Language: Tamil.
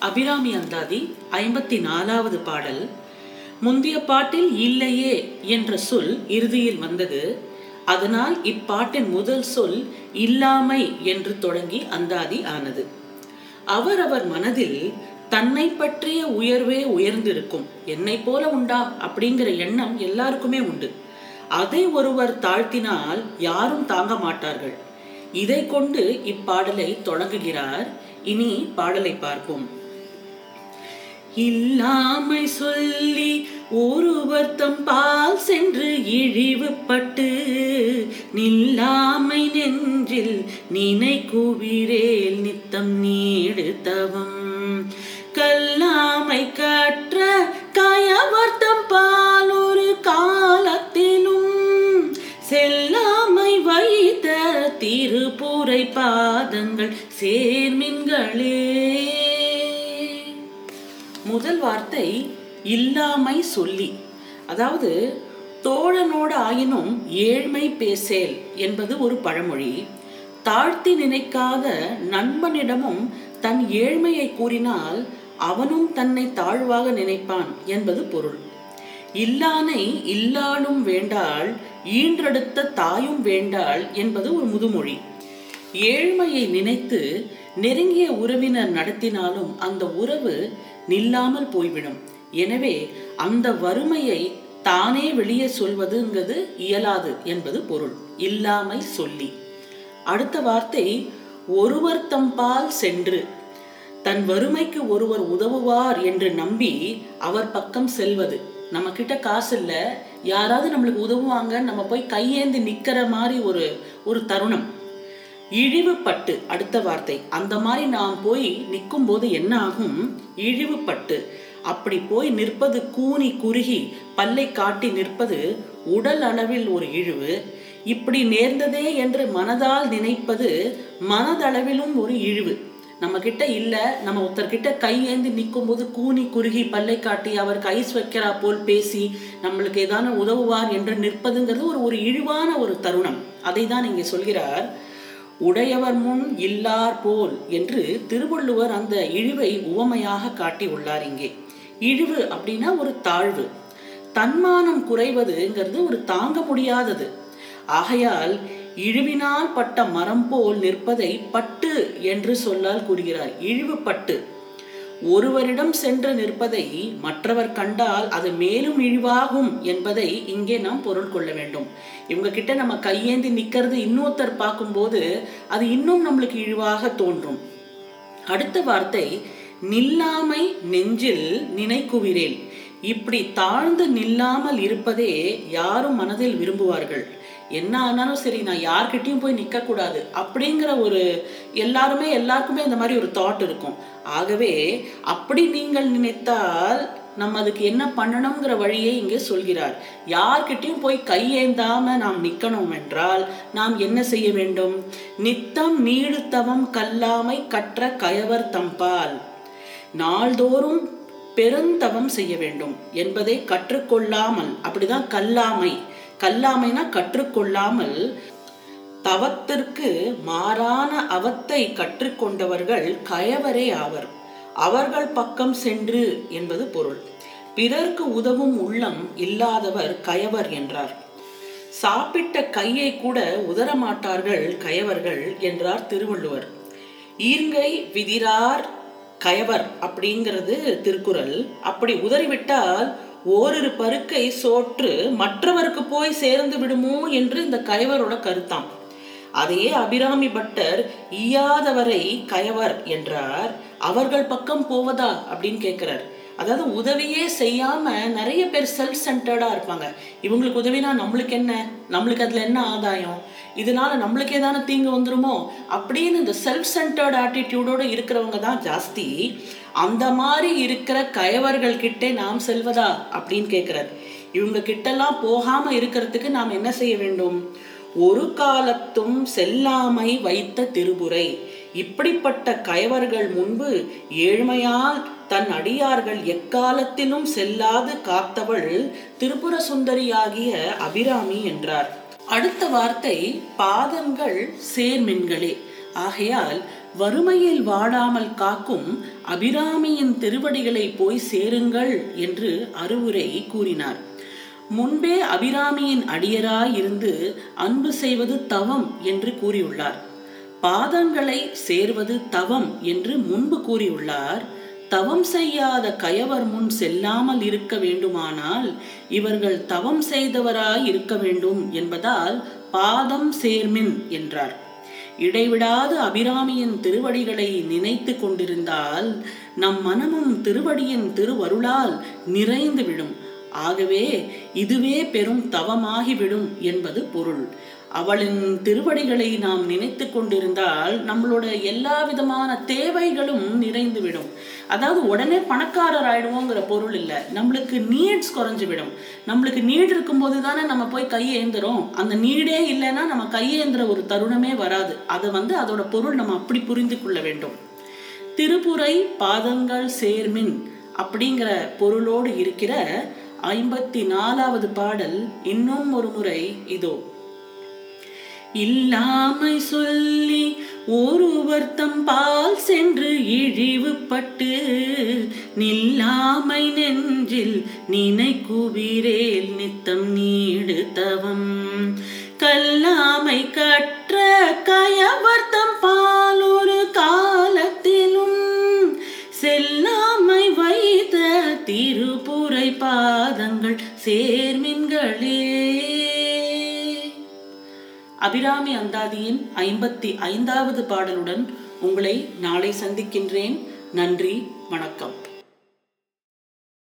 அபிராமி அந்தாதி ஐம்பத்தி நாலாவது பாடல். முந்திய பாட்டில் இல்லையே என்ற சொல் இறுதியில் வந்தது. அதனால் இப்பாட்டின் முதல் சொல் இல்லாமை என்று தொடங்கி அந்தாதி ஆனது. அவரவர் மனதில் தன்னை பற்றிய உயர்வே உயர்ந்திருக்கும். என்னை போல உண்டா அப்படிங்கிற எண்ணம் எல்லாருக்குமே உண்டு. அதை ஒருவர் தாழ்த்தினால் யாரும் தாங்க மாட்டார்கள். இதை கொண்டு இப்பாடலை தொடங்குகிறார். இனி பாடலை பார்ப்போம். இல்லாமை சொல்லி ஒருவர் தம் பால் சென்று இழிவுபட்டு நில்லாமை நெஞ்சில் நினை குவிரேல் நித்தம் நீடுத்தவம். கல்லாமை கற்ற கயவர்த்தம் பால் ஒரு காலத்திலும் செல்லாமை வைத்த திருப்புரை பாதங்கள் சேர்மின்களே வார்த்தை இல்லாமை சொல்லி அதாவது தோழனோடு ஆயினும் ஏழ்மை பேசேல் என்பது ஒரு பழமொழி. தாழ்த்தி நினைக்காத நண்பனிடமும் தன் ஏழ்மையை கூறினால் அவனும் தன்னை தாழ்வாக நினைப்பான் என்பது பொருள். இல்லானை இல்லானும் வேண்டாள் ஈன்றெடுத்த தாயும் வேண்டாள் என்பது ஒரு முதுமொழி. ஏழ்மையை நினைத்து நெருங்கிய உறவினர் நடத்தினாலும் அந்த உறவு நில்லாமல் போய்விடும். எனவே அந்த வறுமையை தானே வெளியே சொல்வதுங்கிறது இயலாது என்பது பொருள். இல்லாமை சொல்லி. அடுத்த வார்த்தை ஒருவர் தம்பால் சென்று. தன் வறுமைக்கு ஒருவர் உதவுவார் என்று நம்பி அவர் பக்கம் செல்வது. நம்ம கிட்ட காசு இல்லை யாராவது நம்மளுக்கு உதவுவாங்க நம்ம போய் கையேந்தி நிக்கிற மாதிரி ஒரு ஒரு தருணம். இழிவுபட்டு அடுத்த வார்த்தை அந்த மாதிரி நான் போய் நிற்கும் போது என்ன ஆகும்? இழிவுபட்டு. அப்படி போய் நிற்பது கூனி குறுகி பல்லை காட்டி நிற்பது உடல் அளவில் ஒரு இழிவு. இப்படி நேர்ந்ததே என்று மனதால் நினைப்பது மனதளவிலும் ஒரு இழிவு. நம்ம கிட்ட இல்ல நம்ம ஒருத்தர்கிட்ட கை ஏந்தி நிற்கும் போது கூனி குறுகி பல்லை காட்டி அவர் கை வைக்கிறா போல் பேசி நம்மளுக்கு ஏதான உதவுவார் என்று நிற்பதுங்கிறது ஒரு ஒரு இழிவான ஒரு தருணம். அதை தான் இங்கே சொல்கிறார் உடையவர் முன் இல்லார் போல் என்று திருவள்ளுவர் அந்த இழிவை உவமையாக காட்டி உள்ளார் இங்கே. இழிவு அப்படின்னா ஒரு தாழ்வு. தன்மானம் குறைவதுங்கிறது ஒரு தாங்க முடியாதது. ஆகையால் இழிவினால் பட்ட மரம் போல் நிற்பதை பட்டு என்று சொல்லால் கூறுகிறார். இழிவு பட்டு. ஒருவரிடம் சென்று நிற்பதை மற்றவர் கண்டால் அது மேலும் இழிவாகும் என்பதை இங்கே நாம் பொருள் கொள்ள வேண்டும். இவங்க கிட்ட நம்ம கையேந்தி நிக்கிறது இன்னொருத்தர் பார்க்கும்போது அது இன்னும் நம்மளுக்கு இழிவாக தோன்றும். அடுத்த வார்த்தை நில்லாமை நெஞ்சில் நினைக்குவிரேன் இப்படி தாழ்ந்து நில்லாமல் இருப்பதே யாரும் மனதில் விரும்புவார்கள். என்ன ஆனாலும் சரி நான் யார்கிட்டையும் போய் நிற்கக்கூடாது அப்படிங்கிற ஒரு எல்லாருமே எல்லாருக்குமே இந்த மாதிரி ஒரு தாட் இருக்கும். ஆகவே அப்படி நீங்கள் நினைத்தால் நம்ம அதுக்கு என்ன பண்ணணுங்கிற வழியை இங்கே சொல்கிறார். யார்கிட்டையும் போய் கையேந்தாம நாம் நிற்கணும் என்றால் நாம் என்ன செய்ய வேண்டும்? நித்தம் நீடுத்தவம் கல்லாமை கற்ற கயவர் தம்பால். நாள்தோறும் பெருந்தவம் செய்ய வேண்டும் என்பதை கற்றுக்கொள்ளாமல் அப்படிதான் கல்லாமை. கல்லாமைனா கற்றுக்கொள்ளாமல் தவத்திற்கு மாறான அவத்தை கற்றுக்கொண்டவர்கள் கயவரே ஆவர். அவர்கள் பக்கம் சென்று என்பது பொருள். பிறர்க்கு உதவும் உள்ளம் இல்லாதவர் கயவர் என்றார். சாப்பிட்ட கையை கூட உதரமாட்டார்கள் கயவர்கள் என்றார் திருவள்ளுவர். ஈர்ங்கை விதிரார் கயவர் அப்படிங்கிறது திருக்குறள். அப்படி உதறிவிட்டால் ஓரிரு பருக்கை சோற்று மற்றவருக்கு போய் சேர்ந்து விடுமோ என்று இந்த கயவரோட கருத்தாம் அதையே அபிராமி பட்டர் ஈயாதவரை கயவர் என்றார். அவர்கள் பக்கம் போவதா? அப்படின்னு கேட்கிறார். அதாவது உதவியே செய்யாம நிறைய பேர் செல்ஃப் சென்டர்டா இருப்பாங்க. இவங்களுக்கு உதவினா நம்மளுக்கு என்ன? நம்மளுக்கு அதுல என்ன ஆதாயம்? இதனால நம்மளுக்கு ஏதான தீங்கு வந்துருமோ? அப்படின்னு இந்த செல்ஃப் சென்டர்ட் ஆட்டிடியூடோடு இருக்கிறவங்க தான் ஜாஸ்தி. அந்த மாதிரி இருக்கிற கயவர்கள் கிட்டே நாம் செல்வதா அப்படின்னு கேட்கிறார் இவங்க கிட்டெல்லாம் போகாம இருக்கிறதுக்கு நாம் என்ன செய்ய வேண்டும்? ஒரு காலத்தும் செல்லாமை வைத்த திருபுரை. இப்படிப்பட்ட கயவர்கள் முன்பு ஏழ்மையால் தன் அடியார்கள் எக்காலத்திலும் செல்லாது காத்தவள் திரிபுர சுந்தரியாகிய அபிராமி என்றார். அடுத்த வார்த்தை பாதங்கள் சேர்மின்களே. ஆகையால் வறுமையில் வாடாமல் காக்கும் அபிராமியின் திருவடிகளை போய் சேருங்கள் என்று அறிவுரை கூறினார். முன்பே அபிராமியின் அடியராய் இருந்து அன்பு செய்வது தவம் என்று கூறியுள்ளார். பாதங்களை சேர்வது தவம் என்று முன்பு கூறியுள்ளார். தவம் செய்யாத கயவர் முன் செல்லாமல் இருக்க வேண்டுமானால் இவர்கள் தவம் செய்தவராய் இருக்க வேண்டும் என்பதால் பாதம் சேர்மின் என்றார். இடைவிடாது அபிராமியின் திருவடிகளை நினைத்து கொண்டிருந்தால் நம் மனமும் திருவடியின் திருவருளால் நிறைந்து விடும் ஆகவே இதுவே பெரும் தவமாகிவிடும் என்பது பொருள். அவளின் திருவடிகளை நாம் நினைத்து கொண்டிருந்தால் நம்மளோட எல்லா விதமான தேவைகளும் நிறைந்துவிடும். அதாவது உடனே பணக்காரர் ஆயிடுவோங்கிற பொருள் இல்லை. நம்மளுக்கு நீட்ஸ் குறைஞ்சு விடும் நம்மளுக்கு நீட் இருக்கும்போது தானே நம்ம போய் கையேந்துறோம். அந்த நீடே இல்லைன்னா நம்ம கையேந்துற ஒரு தருணமே வராது. அதை வந்து அதோட பொருள் நம்ம அப்படி புரிந்து கொள்ள வேண்டும். திருப்புரை பாதங்கள் சேர்மின் அப்படிங்கிற பொருளோடு இருக்கிற ஐம்பத்தி நாலாவது பாடல் இன்னும் ஒரு முறை இதோ. இல்லாமை சொல்லி ஒருவர் தம் பால் சென்று இழிவுபட்டு நில்லாமை நெஞ்சில் நினை நினைக்குவிரேல் நித்தம் நீடு தவம் கல்லாமை கற்ற கயவர் தம் பால் ஒரு காலத்திலும் செல்லாமை வைத்த திருப்புரை பாதங்கள் சேர்மின்களே. அபிராமி அந்தாதியின் ஐம்பத்தி ஐந்தாவது பாடலுடன் உங்களை நாளை சந்திக்கின்றேன். நன்றி வணக்கம்.